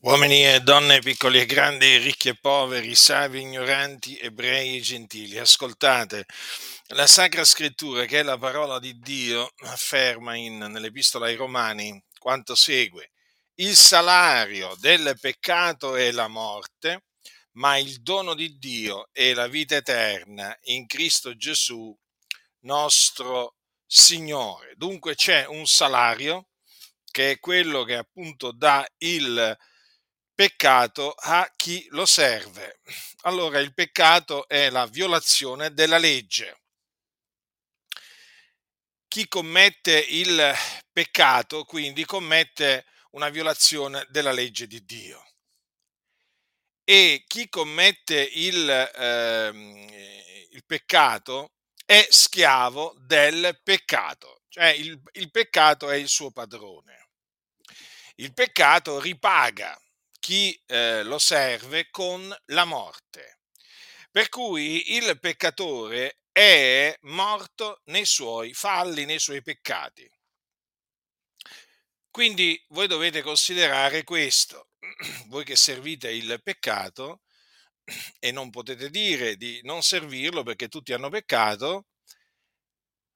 Uomini e donne, piccoli e grandi, ricchi e poveri, savi ignoranti, ebrei e gentili, ascoltate. La Sacra Scrittura, che è la parola di Dio, afferma in, nell'Epistola ai Romani quanto segue. Il salario del peccato è la morte, ma il dono di Dio è la vita eterna in Cristo Gesù, nostro Signore. Dunque c'è un salario che è quello che appunto dà il peccato a chi lo serve. Allora il peccato è la violazione della legge. Chi commette il peccato quindi commette una violazione della legge di Dio. E chi commette il, eh, il peccato è schiavo del peccato, cioè il, il peccato è il suo padrone. Il peccato ripaga chi eh, lo serve con la morte. Per cui il peccatore è morto nei suoi falli, nei suoi peccati. Quindi voi dovete considerare questo, voi che servite il peccato e non potete dire di non servirlo perché tutti hanno peccato,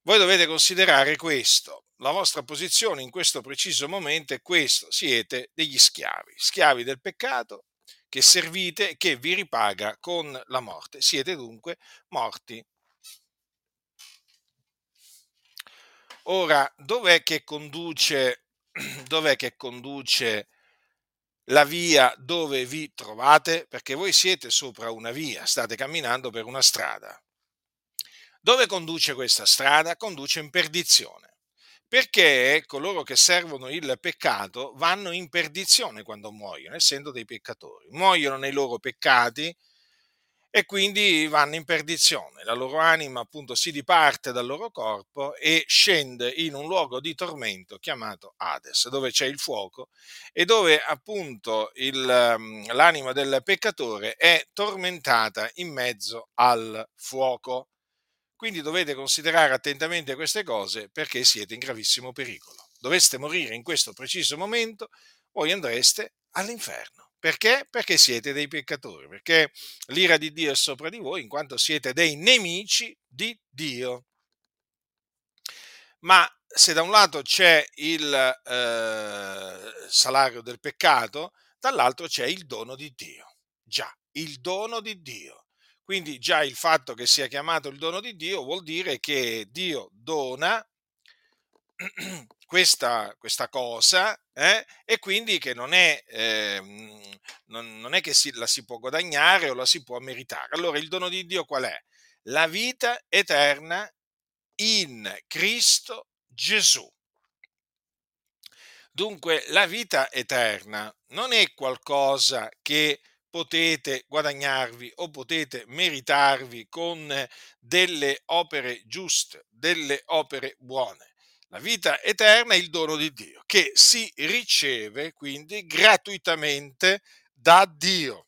voi dovete considerare questo. La vostra posizione in questo preciso momento è questo. Siete degli schiavi, schiavi del peccato che servite e che vi ripaga con la morte. Siete dunque morti. Ora, dov'è che conduce, dov'è che conduce la via dove vi trovate? Perché voi siete sopra una via, state camminando per una strada. Dove conduce questa strada? Conduce in perdizione, perché coloro che servono il peccato vanno in perdizione quando muoiono, essendo dei peccatori. Muoiono nei loro peccati e quindi vanno in perdizione. La loro anima appunto si diparte dal loro corpo e scende in un luogo di tormento chiamato Hades, dove c'è il fuoco e dove appunto il, l'anima del peccatore è tormentata in mezzo al fuoco. Quindi dovete considerare attentamente queste cose perché siete in gravissimo pericolo. Doveste morire in questo preciso momento, voi andreste all'inferno. Perché? Perché siete dei peccatori, perché l'ira di Dio è sopra di voi in quanto siete dei nemici di Dio. Ma se da un lato c'è il eh, salario del peccato, dall'altro c'è il dono di Dio. Già, il dono di Dio. Quindi già il fatto che sia chiamato il dono di Dio vuol dire che Dio dona questa, questa cosa eh, e quindi che non è, eh, non, non è che si, la si può guadagnare o la si può meritare. Allora il dono di Dio qual è? La vita eterna in Cristo Gesù. Dunque la vita eterna non è qualcosa che potete guadagnarvi o potete meritarvi con delle opere giuste, delle opere buone. La vita eterna è il dono di Dio che si riceve quindi gratuitamente da Dio.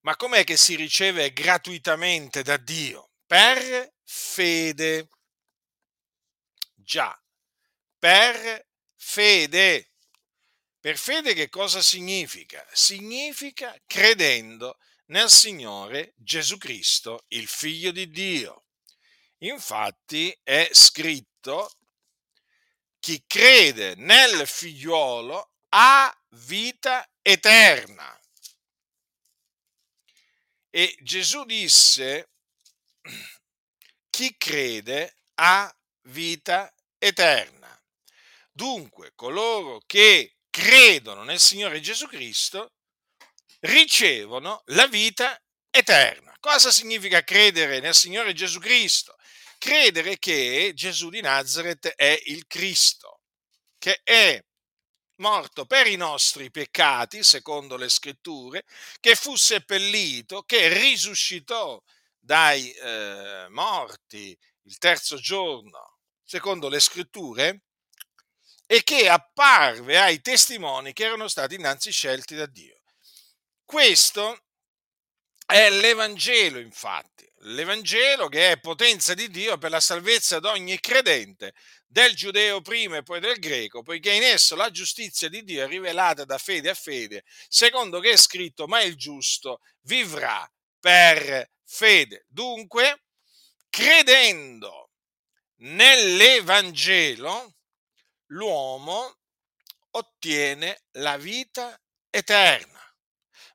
Ma com'è che si riceve gratuitamente da Dio? Per fede. Già, per fede. Per fede che cosa significa? Significa credendo nel Signore Gesù Cristo, il Figlio di Dio. Infatti è scritto, chi crede nel figliuolo ha vita eterna. E Gesù disse, chi crede ha vita eterna. Dunque, coloro che credono nel Signore Gesù Cristo ricevono la vita eterna. Cosa significa credere nel Signore Gesù Cristo? Credere che Gesù di Nazareth è il Cristo, che è morto per i nostri peccati, secondo le scritture, che fu seppellito, che risuscitò dai eh, morti il terzo giorno, secondo le scritture, e che apparve ai testimoni che erano stati innanzi scelti da Dio. Questo è l'Evangelo, infatti, l'Evangelo che è potenza di Dio per la salvezza di ogni credente, del giudeo prima e poi del greco, poiché in esso la giustizia di Dio è rivelata da fede a fede, secondo che è scritto, ma il giusto vivrà per fede. Dunque, credendo nell'Evangelo, l'uomo ottiene la vita eterna.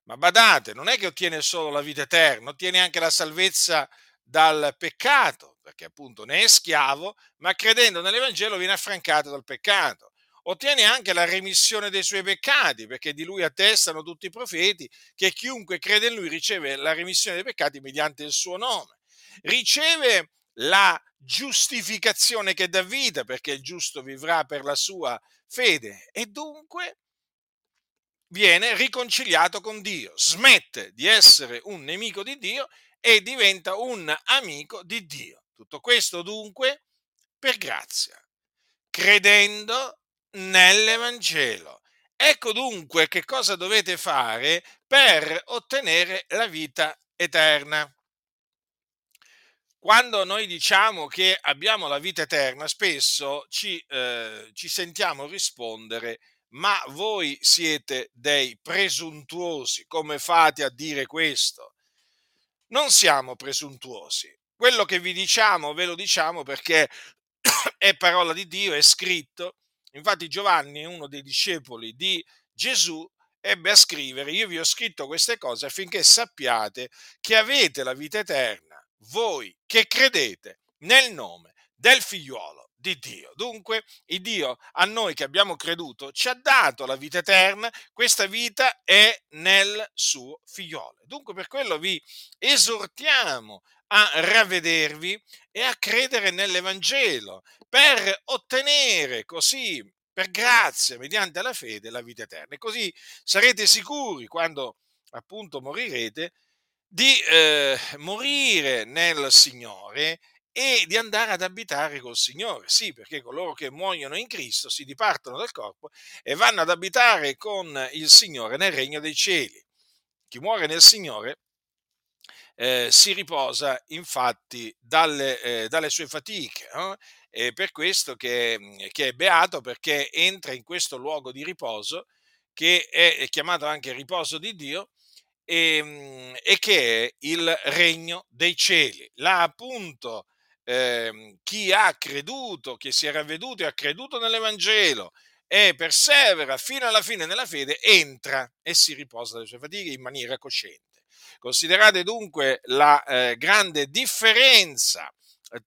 Ma badate, non è che ottiene solo la vita eterna, ottiene anche la salvezza dal peccato, perché appunto ne è schiavo, ma credendo nell'Evangelo viene affrancato dal peccato. Ottiene anche la remissione dei suoi peccati, perché di lui attestano tutti i profeti che chiunque crede in lui riceve la remissione dei peccati mediante il suo nome. Riceve la giustificazione che dà vita, perché il giusto vivrà per la sua fede e dunque viene riconciliato con Dio, smette di essere un nemico di Dio e diventa un amico di Dio. Tutto questo dunque per grazia, credendo nell'Evangelo. Ecco dunque che cosa dovete fare per ottenere la vita eterna. Quando noi diciamo che abbiamo la vita eterna, spesso ci, eh, ci sentiamo rispondere ma voi siete dei presuntuosi, come fate a dire questo? Non siamo presuntuosi. Quello che vi diciamo ve lo diciamo perché è parola di Dio, è scritto. Infatti Giovanni, uno dei discepoli di Gesù, ebbe a scrivere, io vi ho scritto queste cose affinché sappiate che avete la vita eterna, voi che credete nel nome del figliuolo di Dio. Dunque, il Dio a noi che abbiamo creduto ci ha dato la vita eterna, questa vita è nel suo figliolo. Dunque, per quello vi esortiamo a ravvedervi e a credere nell'Evangelo per ottenere così, per grazia, mediante la fede, la vita eterna. E così sarete sicuri quando appunto morirete di eh, morire nel Signore e di andare ad abitare col Signore. Sì, perché coloro che muoiono in Cristo si dipartono dal corpo e vanno ad abitare con il Signore nel regno dei cieli. Chi muore nel Signore eh, si riposa infatti dalle, eh, dalle sue fatiche. No? È per questo che, che, è beato perché entra in questo luogo di riposo che è chiamato anche riposo di Dio e, ehm, e che è il regno dei cieli. Là appunto eh, chi ha creduto, chi si è ravveduto e ha creduto nell'Evangelo e persevera fino alla fine nella fede, entra e si riposa dalle sue fatiche in maniera cosciente. Considerate dunque la eh, grande differenza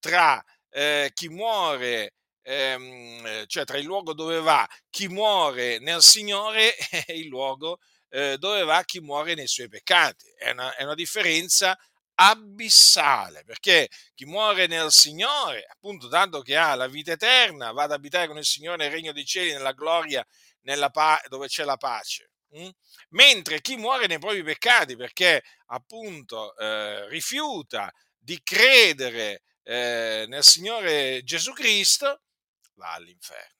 tra eh, chi muore, ehm, cioè tra il luogo dove va chi muore nel Signore e il luogo eh, dove va chi muore nei suoi peccati. È una, è una differenza abissale, perché chi muore nel Signore, appunto tanto che ha la vita eterna, va ad abitare con il Signore nel regno dei cieli, nella gloria, nella pa- dove c'è la pace. Mm? Mentre chi muore nei propri peccati, perché appunto eh, rifiuta di credere eh, nel Signore Gesù Cristo, va all'inferno.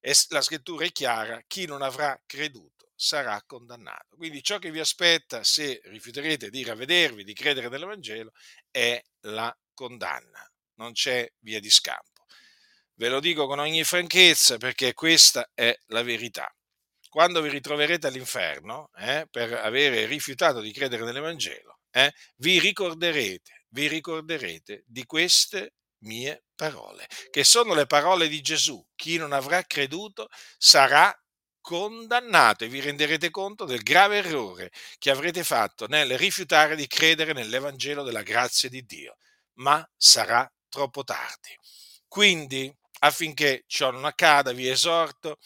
E la scrittura è chiara, chi non avrà creduto sarà condannato. Quindi ciò che vi aspetta se rifiuterete di ravvedervi, di credere nell'Evangelo, è la condanna. Non c'è via di scampo. Ve lo dico con ogni franchezza perché questa è la verità. Quando vi ritroverete all'inferno eh, per avere rifiutato di credere nell'Evangelo, eh, vi ricorderete, vi ricorderete di queste mie parole, che sono le parole di Gesù. Chi non avrà creduto sarà condannato e vi renderete conto del grave errore che avrete fatto nel rifiutare di credere nell'Evangelo della grazia di Dio, ma sarà troppo tardi. Quindi, affinché ciò non accada, vi esorto,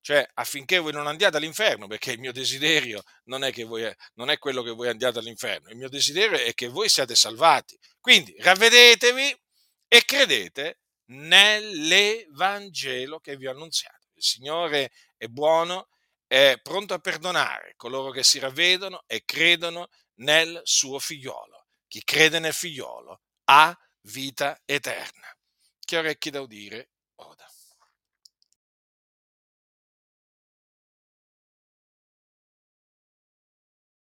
cioè affinché voi non andiate all'inferno, perché il mio desiderio non è, voi, non è quello che voi andiate all'inferno, il mio desiderio è che voi siate salvati. Quindi ravvedetevi e credete nell'Evangelo che vi ho annunziato. Il Signore è buono, è pronto a perdonare coloro che si ravvedono e credono nel suo figliolo. Chi crede nel figliolo ha vita eterna. Chi ha orecchi da udire, oda.